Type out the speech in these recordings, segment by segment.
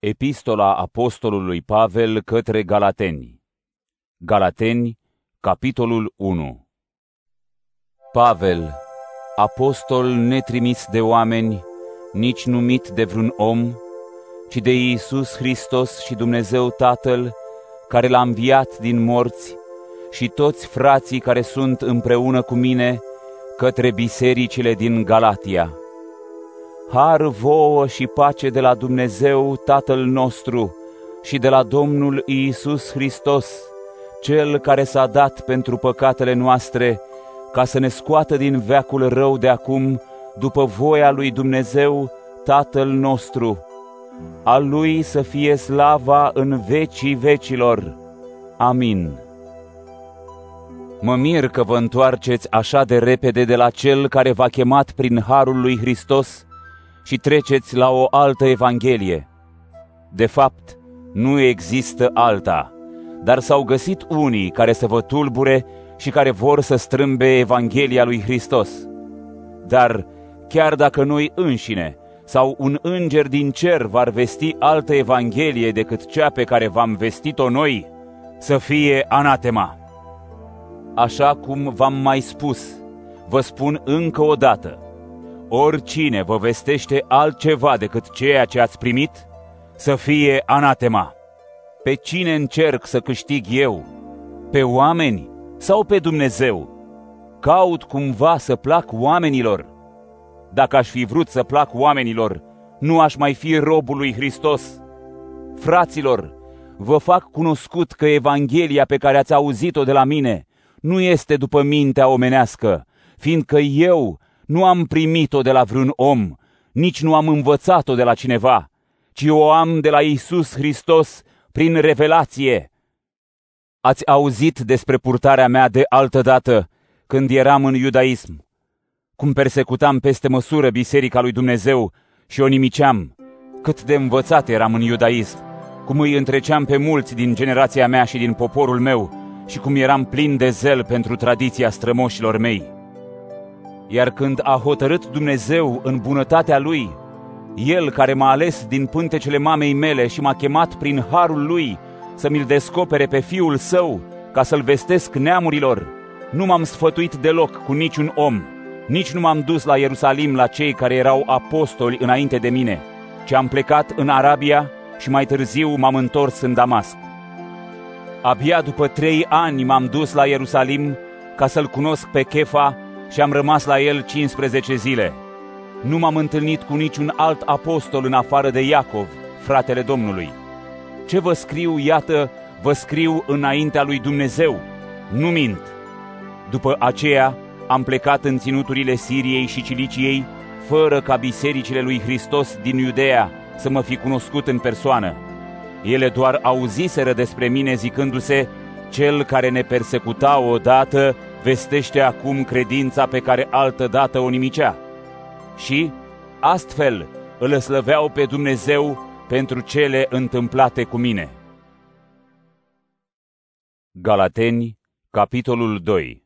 Epistola Apostolului Pavel către Galateni. Galateni, capitolul 1 Pavel, apostol netrimis de oameni, nici numit de vreun om, ci de Iisus Hristos și Dumnezeu Tatăl, care l-a înviat din morți, și toți frații care sunt împreună cu mine către bisericile din Galatia Har vouă și pace de la Dumnezeu Tatăl nostru și de la Domnul Iisus Hristos, Cel care s-a dat pentru păcatele noastre, ca să ne scoată din veacul rău de acum, după voia lui Dumnezeu Tatăl nostru. Al Lui să fie slava în vecii vecilor. Amin. Mă mir că vă întoarceți așa de repede de la Cel care v-a chemat prin Harul lui Hristos, și treceți la o altă Evanghelie. De fapt, nu există alta, dar s-au găsit unii care să vă tulbure și care vor să strâmbe Evanghelia lui Hristos. Dar, chiar dacă noi înșine sau un înger din cer v-ar vesti altă Evanghelie decât cea pe care v-am vestit-o noi, să fie anatema. Așa cum v-am mai spus, vă spun încă o dată – Oricine vă vestește altceva decât ceea ce ați primit, să fie anatema. Pe cine încerc să câștig eu? Pe oameni sau pe Dumnezeu? Caut cumva să plac oamenilor. Dacă aș fi vrut să plac oamenilor, nu aș mai fi robul lui Hristos. Fraților, vă fac cunoscut că Evanghelia pe care ați auzit-o de la mine nu este după mintea omenească, fiindcă eu nu am primit-o de la vreun om, nici nu am învățat-o de la cineva, ci o am de la Isus Hristos prin revelație. Ați auzit despre purtarea mea de altă dată, când eram în iudaism, cum persecutam peste măsură biserica lui Dumnezeu și o nimiceam, cât de învățat eram în iudaism, cum îi întreceam pe mulți din generația mea și din poporul meu și cum eram plin de zel pentru tradiția strămoșilor mei. Iar când a hotărât Dumnezeu în bunătatea Lui, El care m-a ales din pântecele mamei mele și m-a chemat prin harul Lui să mi-l descopere pe Fiul Său, ca să-l vestesc neamurilor, nu m-am sfătuit deloc cu niciun om, nici nu m-am dus la Ierusalim la cei care erau apostoli înainte de mine, ci am plecat în Arabia și mai târziu m-am întors în Damasc. Abia după trei ani m-am dus la Ierusalim ca să-l cunosc pe Chefa și am rămas la el 15 zile. Nu m-am întâlnit cu niciun alt apostol în afară de Iacov, fratele Domnului. Ce vă scriu, iată, vă scriu înaintea lui Dumnezeu, nu mint. După aceea am plecat în ținuturile Siriei și Ciliciei, fără ca bisericile lui Hristos din Iudea să mă fi cunoscut în persoană. Ele doar auziseră despre mine zicându-se, cel care ne persecuta odată vestește acum credința pe care altădată o nimicea. Și, astfel, îl slăveau pe Dumnezeu pentru cele întâmplate cu mine. Galateni, capitolul 2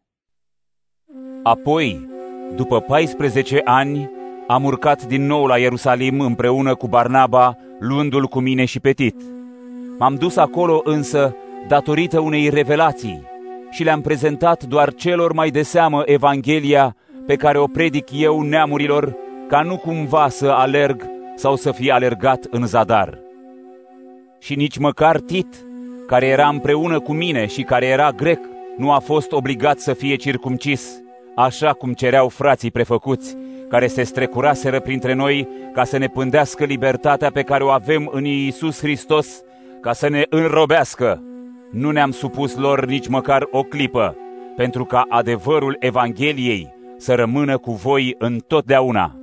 Apoi, după 14 ani, am urcat din nou la Ierusalim împreună cu Barnaba, luându-l cu mine și Petit. M-am dus acolo însă datorită unei revelații, și le-am prezentat doar celor mai de seamă Evanghelia pe care o predic eu neamurilor, ca nu cumva să alerg sau să fie alergat în zadar. Și nici măcar Tit, care era împreună cu mine și care era grec, nu a fost obligat să fie circumcis, așa cum cereau frații prefăcuți, care se strecuraseră printre noi ca să ne pândească libertatea pe care o avem în Iisus Hristos, ca să ne înrobească nu ne-am supus lor nici măcar o clipă, pentru ca adevărul Evangheliei să rămână cu voi întotdeauna.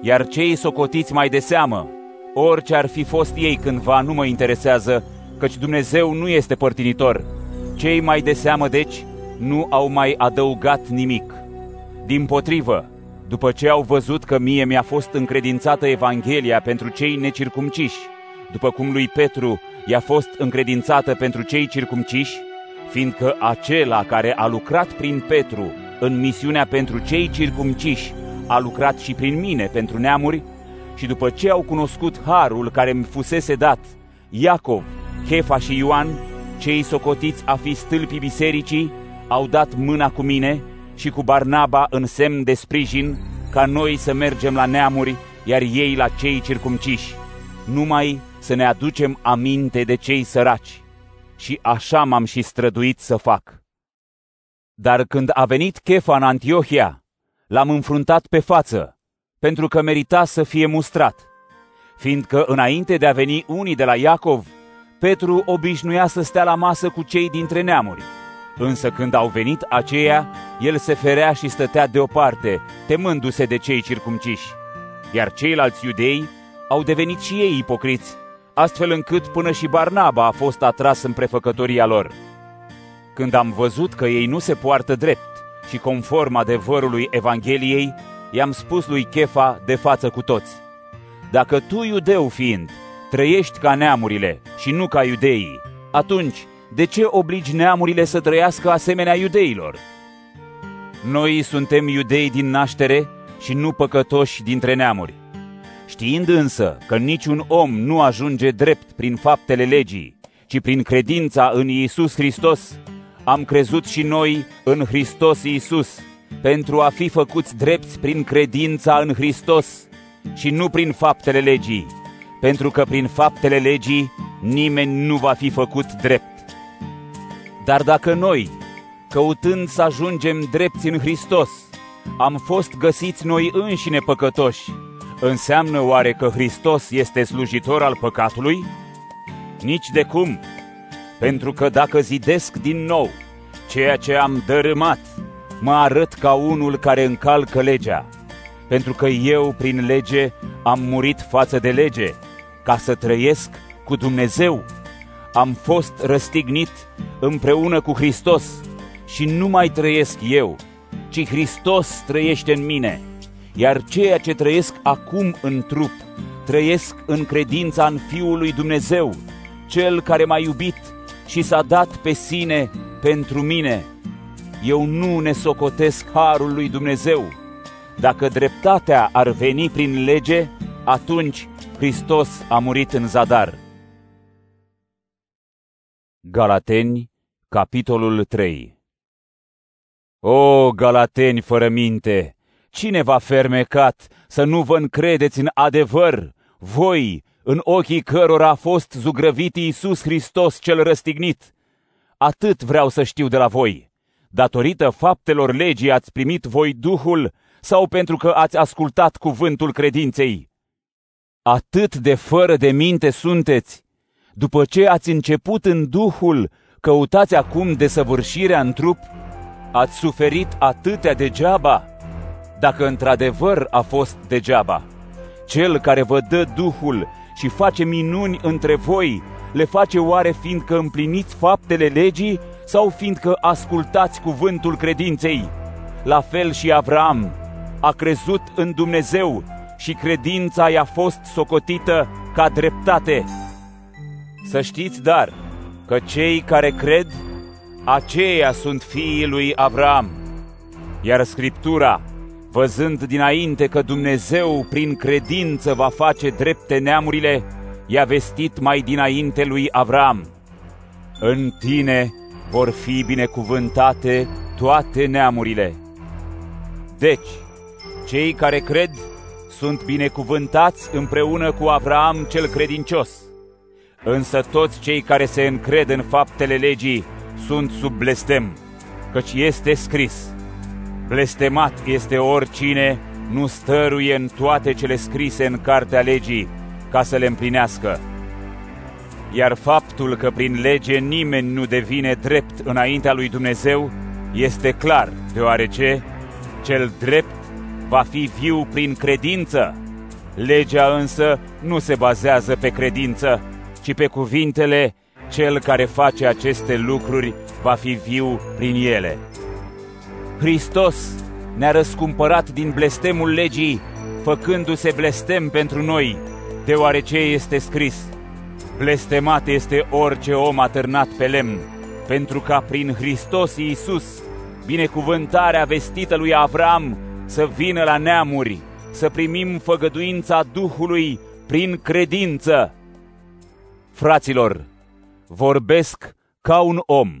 Iar cei socotiți mai de seamă, orice ar fi fost ei cândva, nu mă interesează, căci Dumnezeu nu este părtinitor. Cei mai de seamă, deci, nu au mai adăugat nimic. Din potrivă, după ce au văzut că mie mi-a fost încredințată Evanghelia pentru cei necircumciși, după cum lui Petru i-a fost încredințată pentru cei circumciși, fiindcă acela care a lucrat prin Petru în misiunea pentru cei circumciși a lucrat și prin mine pentru neamuri, și după ce au cunoscut harul care mi fusese dat, Iacov, Chefa și Ioan, cei socotiți a fi stâlpii bisericii, au dat mâna cu mine și cu Barnaba în semn de sprijin ca noi să mergem la neamuri, iar ei la cei circumciși, numai să ne aducem aminte de cei săraci. Și așa m-am și străduit să fac. Dar când a venit Chefa în Antiohia, l-am înfruntat pe față, pentru că merita să fie mustrat, fiindcă înainte de a veni unii de la Iacov, Petru obișnuia să stea la masă cu cei dintre neamuri. Însă când au venit aceia, el se ferea și stătea deoparte, temându-se de cei circumciși. Iar ceilalți iudei au devenit și ei ipocriți, astfel încât până și Barnaba a fost atras în prefăcătoria lor. Când am văzut că ei nu se poartă drept și conform adevărului Evangheliei, i-am spus lui Chefa de față cu toți. Dacă tu, iudeu fiind, trăiești ca neamurile și nu ca iudeii, atunci de ce obligi neamurile să trăiască asemenea iudeilor? Noi suntem iudei din naștere și nu păcătoși dintre neamuri. Știind însă că niciun om nu ajunge drept prin faptele legii, ci prin credința în Iisus Hristos, am crezut și noi în Hristos Iisus, pentru a fi făcuți drepți prin credința în Hristos și nu prin faptele legii, pentru că prin faptele legii nimeni nu va fi făcut drept. Dar dacă noi, căutând să ajungem drepți în Hristos, am fost găsiți noi înșine păcătoși, înseamnă oare că Hristos este slujitor al păcatului? Nici de cum, pentru că dacă zidesc din nou ceea ce am dărâmat, mă arăt ca unul care încalcă legea, pentru că eu, prin lege, am murit față de lege, ca să trăiesc cu Dumnezeu. Am fost răstignit împreună cu Hristos și nu mai trăiesc eu, ci Hristos trăiește în mine. Iar ceea ce trăiesc acum în trup, trăiesc în credința în Fiul lui Dumnezeu, Cel care m-a iubit și s-a dat pe sine pentru mine. Eu nu ne socotesc harul lui Dumnezeu. Dacă dreptatea ar veni prin lege, atunci Hristos a murit în zadar. Galateni, capitolul 3 O, galateni fără minte, cine v-a fermecat să nu vă încredeți în adevăr, voi, în ochii cărora a fost zugrăvit Iisus Hristos cel răstignit? Atât vreau să știu de la voi. Datorită faptelor legii ați primit voi Duhul sau pentru că ați ascultat cuvântul credinței? Atât de fără de minte sunteți! După ce ați început în Duhul, căutați acum desăvârșirea în trup? Ați suferit atâtea degeaba? Dacă într-adevăr a fost degeaba, cel care vă dă Duhul și face minuni între voi, le face oare fiindcă împliniți faptele legii sau fiindcă ascultați cuvântul credinței? La fel și Avram a crezut în Dumnezeu și credința i-a fost socotită ca dreptate. Să știți, dar, că cei care cred, aceia sunt fiii lui Avram. Iar Scriptura, văzând dinainte că Dumnezeu prin credință va face drepte neamurile, i-a vestit mai dinainte lui Avram. În tine vor fi binecuvântate toate neamurile. Deci, cei care cred sunt binecuvântați împreună cu Avram cel credincios. Însă toți cei care se încred în faptele legii sunt sub blestem, căci este scris, Blestemat este oricine nu stăruie în toate cele scrise în cartea legii ca să le împlinească. Iar faptul că prin lege nimeni nu devine drept înaintea lui Dumnezeu este clar, deoarece cel drept va fi viu prin credință. Legea însă nu se bazează pe credință, ci pe cuvintele cel care face aceste lucruri va fi viu prin ele. Hristos ne-a răscumpărat din blestemul legii, făcându-se blestem pentru noi, deoarece este scris, Blestemat este orice om atârnat pe lemn, pentru ca prin Hristos Iisus, binecuvântarea vestită lui Avram să vină la neamuri, să primim făgăduința Duhului prin credință. Fraților, vorbesc ca un om,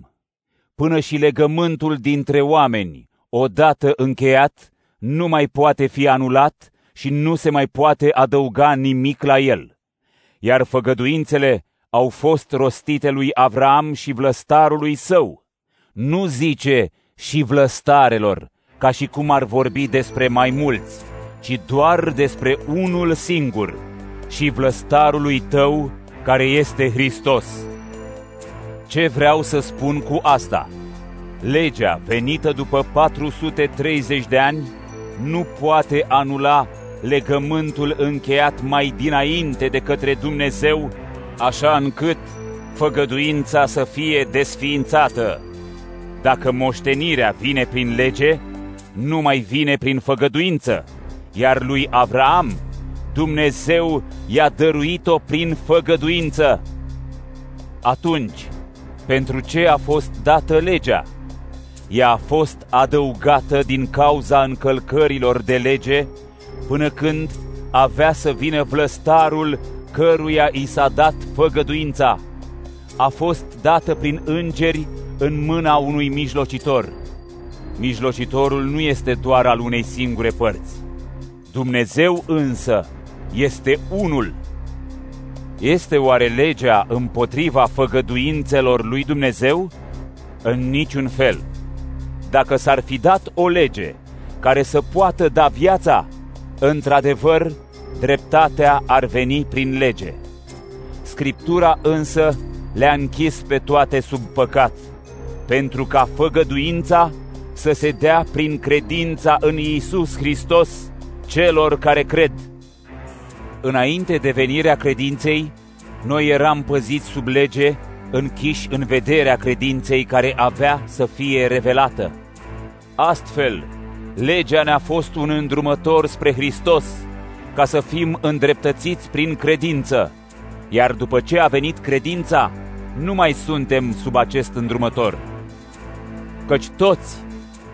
până și legământul dintre oameni, odată încheiat, nu mai poate fi anulat și nu se mai poate adăuga nimic la el. Iar făgăduințele au fost rostite lui Avram și vlăstarului său. Nu zice și vlăstarelor, ca și cum ar vorbi despre mai mulți, ci doar despre unul singur, și vlăstarului tău, care este Hristos. Ce vreau să spun cu asta? Legea venită după 430 de ani nu poate anula legământul încheiat mai dinainte de către Dumnezeu, așa încât făgăduința să fie desființată. Dacă moștenirea vine prin lege, nu mai vine prin făgăduință, iar lui Avraam Dumnezeu i-a dăruit-o prin făgăduință. Atunci, pentru ce a fost dată legea? Ea a fost adăugată din cauza încălcărilor de lege, până când avea să vină vlăstarul căruia i s-a dat făgăduința. A fost dată prin îngeri în mâna unui mijlocitor. Mijlocitorul nu este doar al unei singure părți. Dumnezeu însă este unul. Este oare legea împotriva făgăduințelor lui Dumnezeu? În niciun fel. Dacă s-ar fi dat o lege care să poată da viața, într-adevăr, dreptatea ar veni prin lege. Scriptura însă le-a închis pe toate sub păcat, pentru ca făgăduința să se dea prin credința în Iisus Hristos celor care cred. Înainte de venirea credinței, noi eram păziți sub lege, închiși în vederea credinței care avea să fie revelată. Astfel, legea ne-a fost un îndrumător spre Hristos, ca să fim îndreptățiți prin credință, iar după ce a venit credința, nu mai suntem sub acest îndrumător. Căci toți,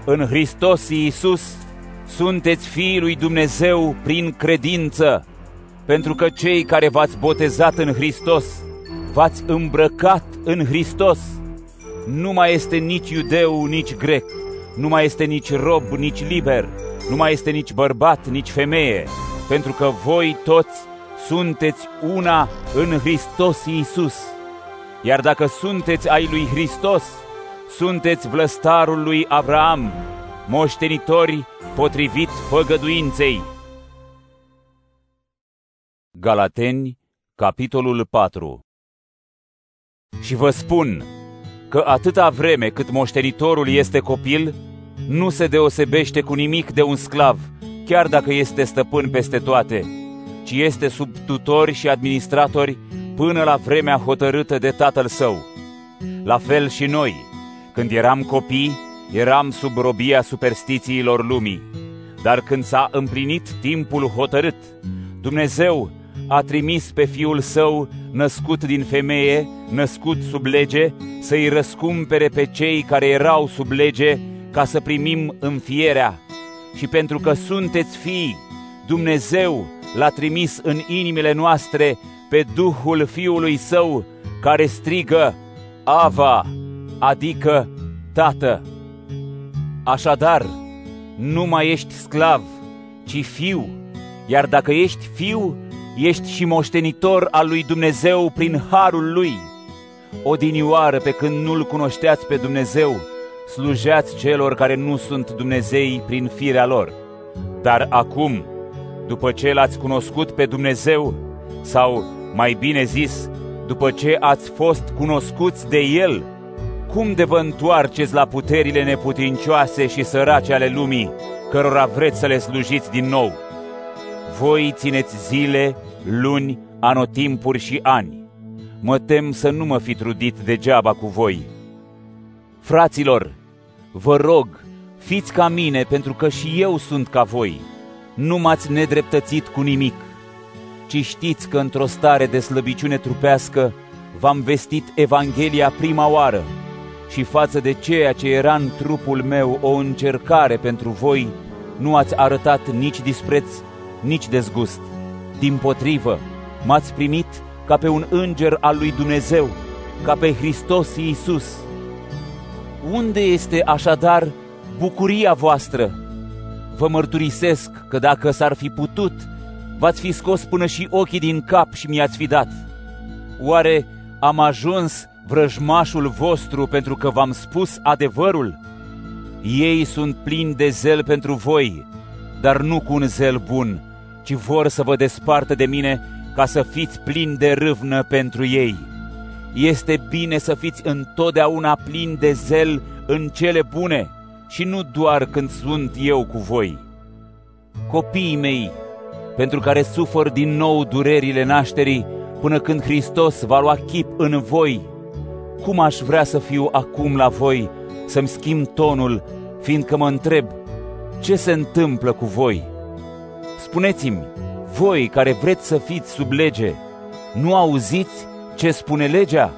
în Hristos Iisus, sunteți fiii lui Dumnezeu prin credință, pentru că cei care v-ați botezat în Hristos, v-ați îmbrăcat în Hristos. Nu mai este nici iudeu, nici grec, nu mai este nici rob, nici liber, nu mai este nici bărbat, nici femeie, pentru că voi toți sunteți una în Hristos Iisus. Iar dacă sunteți ai lui Hristos, sunteți vlăstarul lui Abraham, moștenitori potrivit făgăduinței. Galateni, capitolul 4 Și vă spun că atâta vreme cât moștenitorul este copil, nu se deosebește cu nimic de un sclav, chiar dacă este stăpân peste toate, ci este sub tutori și administratori până la vremea hotărâtă de tatăl său. La fel și noi, când eram copii, eram sub robia superstițiilor lumii. Dar când s-a împlinit timpul hotărât, Dumnezeu a trimis pe Fiul Său, născut din femeie, născut sub lege, să-i răscumpere pe cei care erau sub lege, ca să primim înfierea. Și pentru că sunteți fii, Dumnezeu l-a trimis în inimile noastre pe Duhul Fiului Său, care strigă, Ava, adică Tată. Așadar, nu mai ești sclav, ci fiu, iar dacă ești fiu, ești și moștenitor al lui Dumnezeu prin harul lui. Odinioară pe când nu-L cunoșteați pe Dumnezeu, slujeați celor care nu sunt Dumnezei prin firea lor. Dar acum, după ce l-ați cunoscut pe Dumnezeu, sau mai bine zis, după ce ați fost cunoscuți de El, cum de vă întoarceți la puterile neputincioase și sărace ale lumii, cărora vreți să le slujiți din nou? Voi țineți zile, luni, anotimpuri și ani. Mă tem să nu mă fi trudit degeaba cu voi. Fraților, vă rog, fiți ca mine, pentru că și eu sunt ca voi. Nu m-ați nedreptățit cu nimic, ci știți că într-o stare de slăbiciune trupească v-am vestit Evanghelia prima oară și față de ceea ce era în trupul meu o încercare pentru voi, nu ați arătat nici dispreț, nici dezgust. Din potrivă, m-ați primit ca pe un înger al lui Dumnezeu, ca pe Hristos Iisus. Unde este așadar bucuria voastră? Vă mărturisesc că dacă s-ar fi putut, v-ați fi scos până și ochii din cap și mi-ați fi dat. Oare am ajuns vrăjmașul vostru pentru că v-am spus adevărul? Ei sunt plini de zel pentru voi, dar nu cu un zel bun, ci vor să vă despartă de mine ca să fiți plini de râvnă pentru ei. Este bine să fiți întotdeauna plini de zel în cele bune și nu doar când sunt eu cu voi. Copiii mei, pentru care sufăr din nou durerile nașterii, până când Hristos va lua chip în voi, cum aș vrea să fiu acum la voi, să-mi schimb tonul, fiindcă mă întreb, ce se întâmplă cu voi? Spuneți-mi, voi care vreți să fiți sub lege, nu auziți ce spune legea?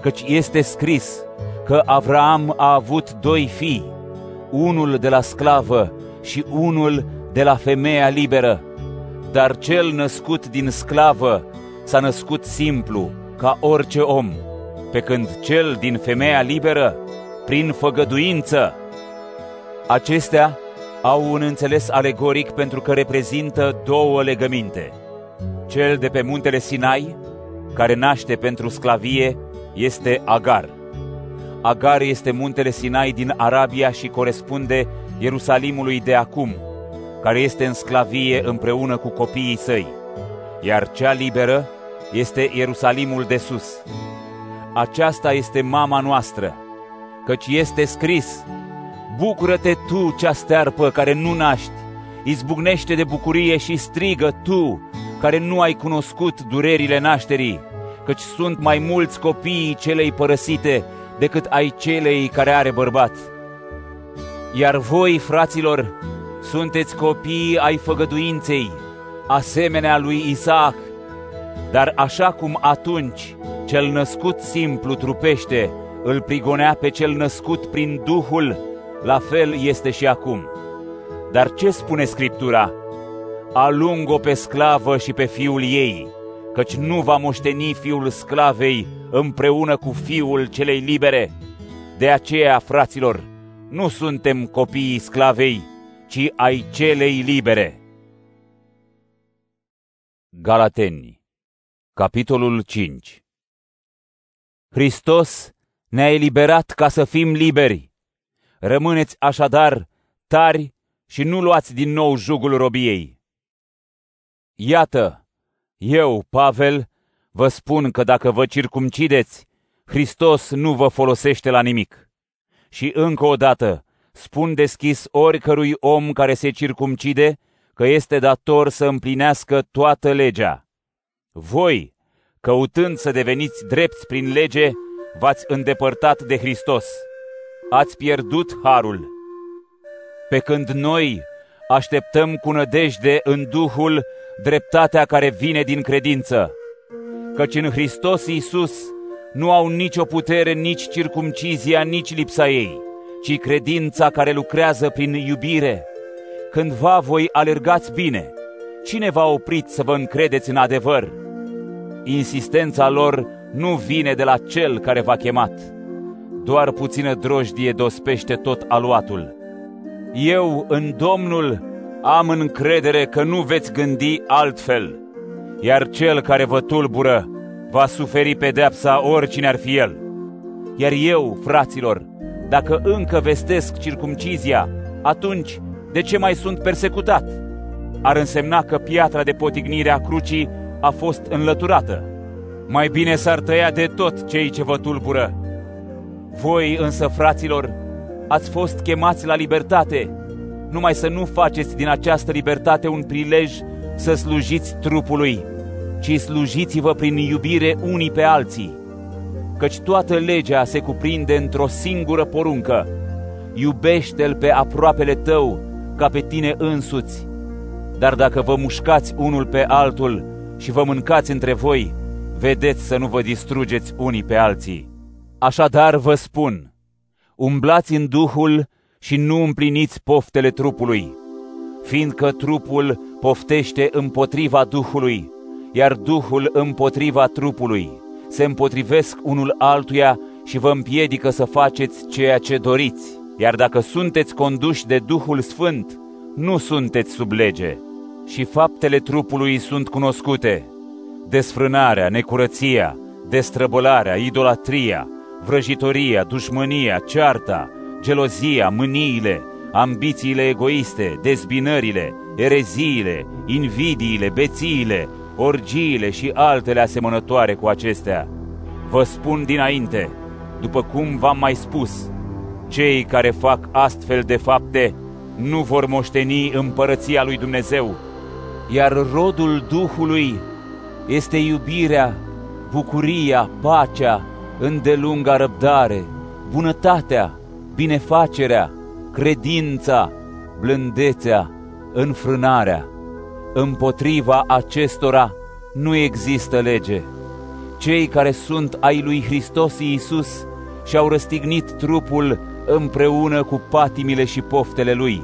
Căci este scris că Avraam a avut doi fii, unul de la sclavă și unul de la femeia liberă. Dar cel născut din sclavă s-a născut simplu, ca orice om, pe când cel din femeia liberă, prin făgăduință. Acestea au un înțeles alegoric pentru că reprezintă două legăminte. Cel de pe muntele Sinai, care naște pentru sclavie, este Agar. Agar este muntele Sinai din Arabia și corespunde Ierusalimului de acum, care este în sclavie împreună cu copiii săi, iar cea liberă este Ierusalimul de sus. Aceasta este mama noastră, căci este scris, Bucură-te tu, cea stearpă care nu naști, izbucnește de bucurie și strigă tu, care nu ai cunoscut durerile nașterii, căci sunt mai mulți copiii celei părăsite decât ai celei care are bărbat. Iar voi, fraților, sunteți copii ai făgăduinței, asemenea lui Isaac, dar așa cum atunci cel născut simplu trupește îl prigonea pe cel născut prin Duhul, la fel este și acum. Dar ce spune Scriptura? Alung-o pe sclavă și pe fiul ei, căci nu va moșteni fiul sclavei împreună cu fiul celei libere. De aceea, fraților, nu suntem copiii sclavei, ci ai celei libere. Galateni, capitolul 5 Hristos ne-a eliberat ca să fim liberi. Rămâneți așadar tari și nu luați din nou jugul robiei. Iată, eu, Pavel, vă spun că dacă vă circumcideți, Hristos nu vă folosește la nimic. Și încă o dată, spun deschis oricărui om care se circumcide că este dator să împlinească toată legea. Voi, căutând să deveniți drepți prin lege, v-ați îndepărtat de Hristos. Ați pierdut harul. Pe când noi așteptăm cu nădejde în Duhul dreptatea care vine din credință, căci în Hristos Iisus nu au nicio putere nici circumcizia, nici lipsa ei, ci credința care lucrează prin iubire. Cândva voi alergați bine, cine v-a oprit să vă încredeți în adevăr? Insistența lor nu vine de la cel care v-a chemat. Doar puțină drojdie dospește tot aluatul. Eu, în Domnul, am încredere că nu veți gândi altfel, iar cel care vă tulbură va suferi pedepsa oricine ar fi el. Iar eu, fraților, dacă încă vestesc circumcizia, atunci de ce mai sunt persecutat? Ar însemna că piatra de potignire a crucii a fost înlăturată. Mai bine s-ar tăia de tot cei ce vă tulbură. Voi însă, fraților, ați fost chemați la libertate, numai să nu faceți din această libertate un prilej să slujiți trupului, ci slujiți-vă prin iubire unii pe alții. Căci toată legea se cuprinde într-o singură poruncă. Iubește-l pe aproapele tău ca pe tine însuți. Dar dacă vă mușcați unul pe altul și vă mâncați între voi, vedeți să nu vă distrugeți unii pe alții. Așadar vă spun, umblați în Duhul și nu împliniți poftele trupului, fiindcă trupul poftește împotriva Duhului, iar Duhul împotriva trupului. Se împotrivesc unul altuia și vă împiedică să faceți ceea ce doriți. Iar dacă sunteți conduși de Duhul Sfânt, nu sunteți sub lege. Și faptele trupului sunt cunoscute. Desfrânarea, necurăția, destrăbălarea, idolatria, vrăjitoria, dușmânia, cearta, gelozia, mâniile, ambițiile egoiste, dezbinările, ereziile, invidiile, bețiile, orgiile și altele asemănătoare cu acestea. Vă spun dinainte, după cum v-am mai spus, cei care fac astfel de fapte nu vor moșteni împărăția lui Dumnezeu, iar rodul Duhului este iubirea, bucuria, pacea, îndelunga răbdare, bunătatea, binefacerea, credința, blândețea, înfrânarea. Împotriva acestora nu există lege. Cei care sunt ai lui Hristos Iisus și-au răstignit trupul împreună cu patimile și poftele lui.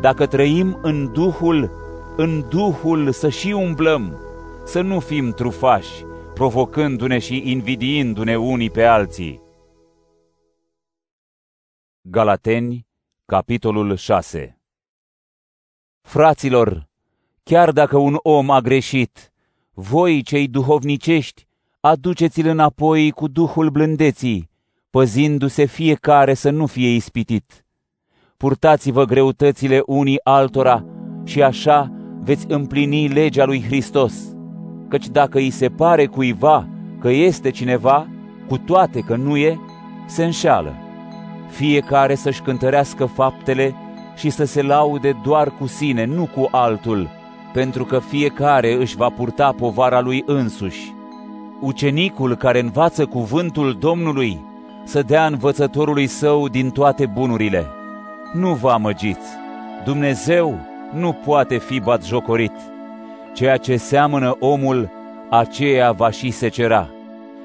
Dacă trăim în Duhul, în Duhul să și umblăm, să nu fim trufași, provocându-ne și invidiindu-ne unii pe alții. Galateni, capitolul 6 Fraților, chiar dacă un om a greșit, voi, cei duhovnicești, aduceți-l înapoi cu duhul blândeții, păzindu-se fiecare să nu fie ispitit. Purtați-vă greutățile unii altora și așa veți împlini legea lui Hristos. Căci dacă îi se pare cuiva că este cineva, cu toate că nu e, se înșală. Fiecare să-și cântărească faptele și să se laude doar cu sine, nu cu altul, pentru că fiecare își va purta povara lui însuși. Ucenicul care învață cuvântul Domnului să dea învățătorului său din toate bunurile. Nu vă amăgiți, Dumnezeu nu poate fi batjocorit. Ceea ce seamănă omul, aceea va și secera,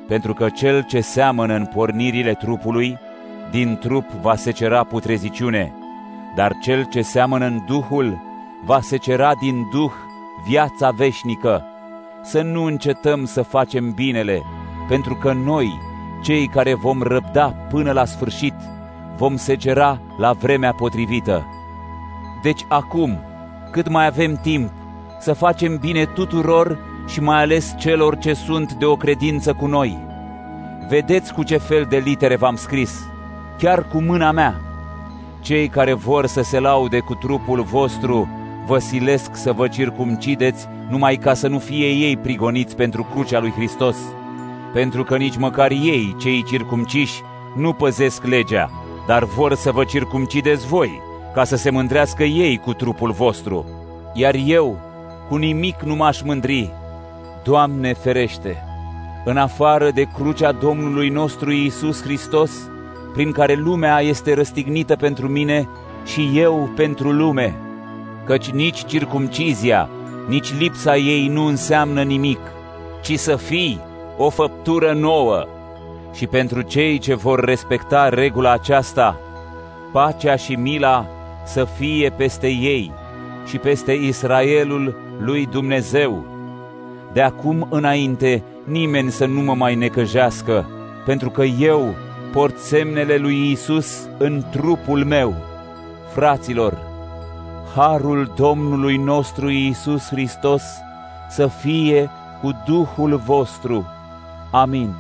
pentru că cel ce seamănă în pornirile trupului, din trup va secera putreziciune, dar cel ce seamănă în Duhul va secera din Duh viața veșnică. Să nu încetăm să facem binele, pentru că noi, cei care vom răbda până la sfârșit, vom secera la vremea potrivită. Deci acum, cât mai avem timp, să facem bine tuturor și mai ales celor ce sunt de o credință cu noi. Vedeți cu ce fel de litere v-am scris, chiar cu mâna mea. Cei care vor să se laude cu trupul vostru, vă silesc să vă circumcideți numai ca să nu fie ei prigoniți pentru crucea lui Hristos pentru că nici măcar ei, cei circumciși, nu păzesc legea, dar vor să vă circumcideți voi, ca să se mândrească ei cu trupul vostru. Iar eu, cu nimic nu m-aș mândri. Doamne ferește! În afară de crucea Domnului nostru Iisus Hristos, prin care lumea este răstignită pentru mine și eu pentru lume, căci nici circumcizia, nici lipsa ei nu înseamnă nimic, ci să fii o făptură nouă și pentru cei ce vor respecta regula aceasta, pacea și mila să fie peste ei și peste Israelul lui Dumnezeu. De acum înainte nimeni să nu mă mai necăjească, pentru că eu port semnele lui Isus în trupul meu. Fraților, harul Domnului nostru Isus Hristos să fie cu Duhul vostru. Amin.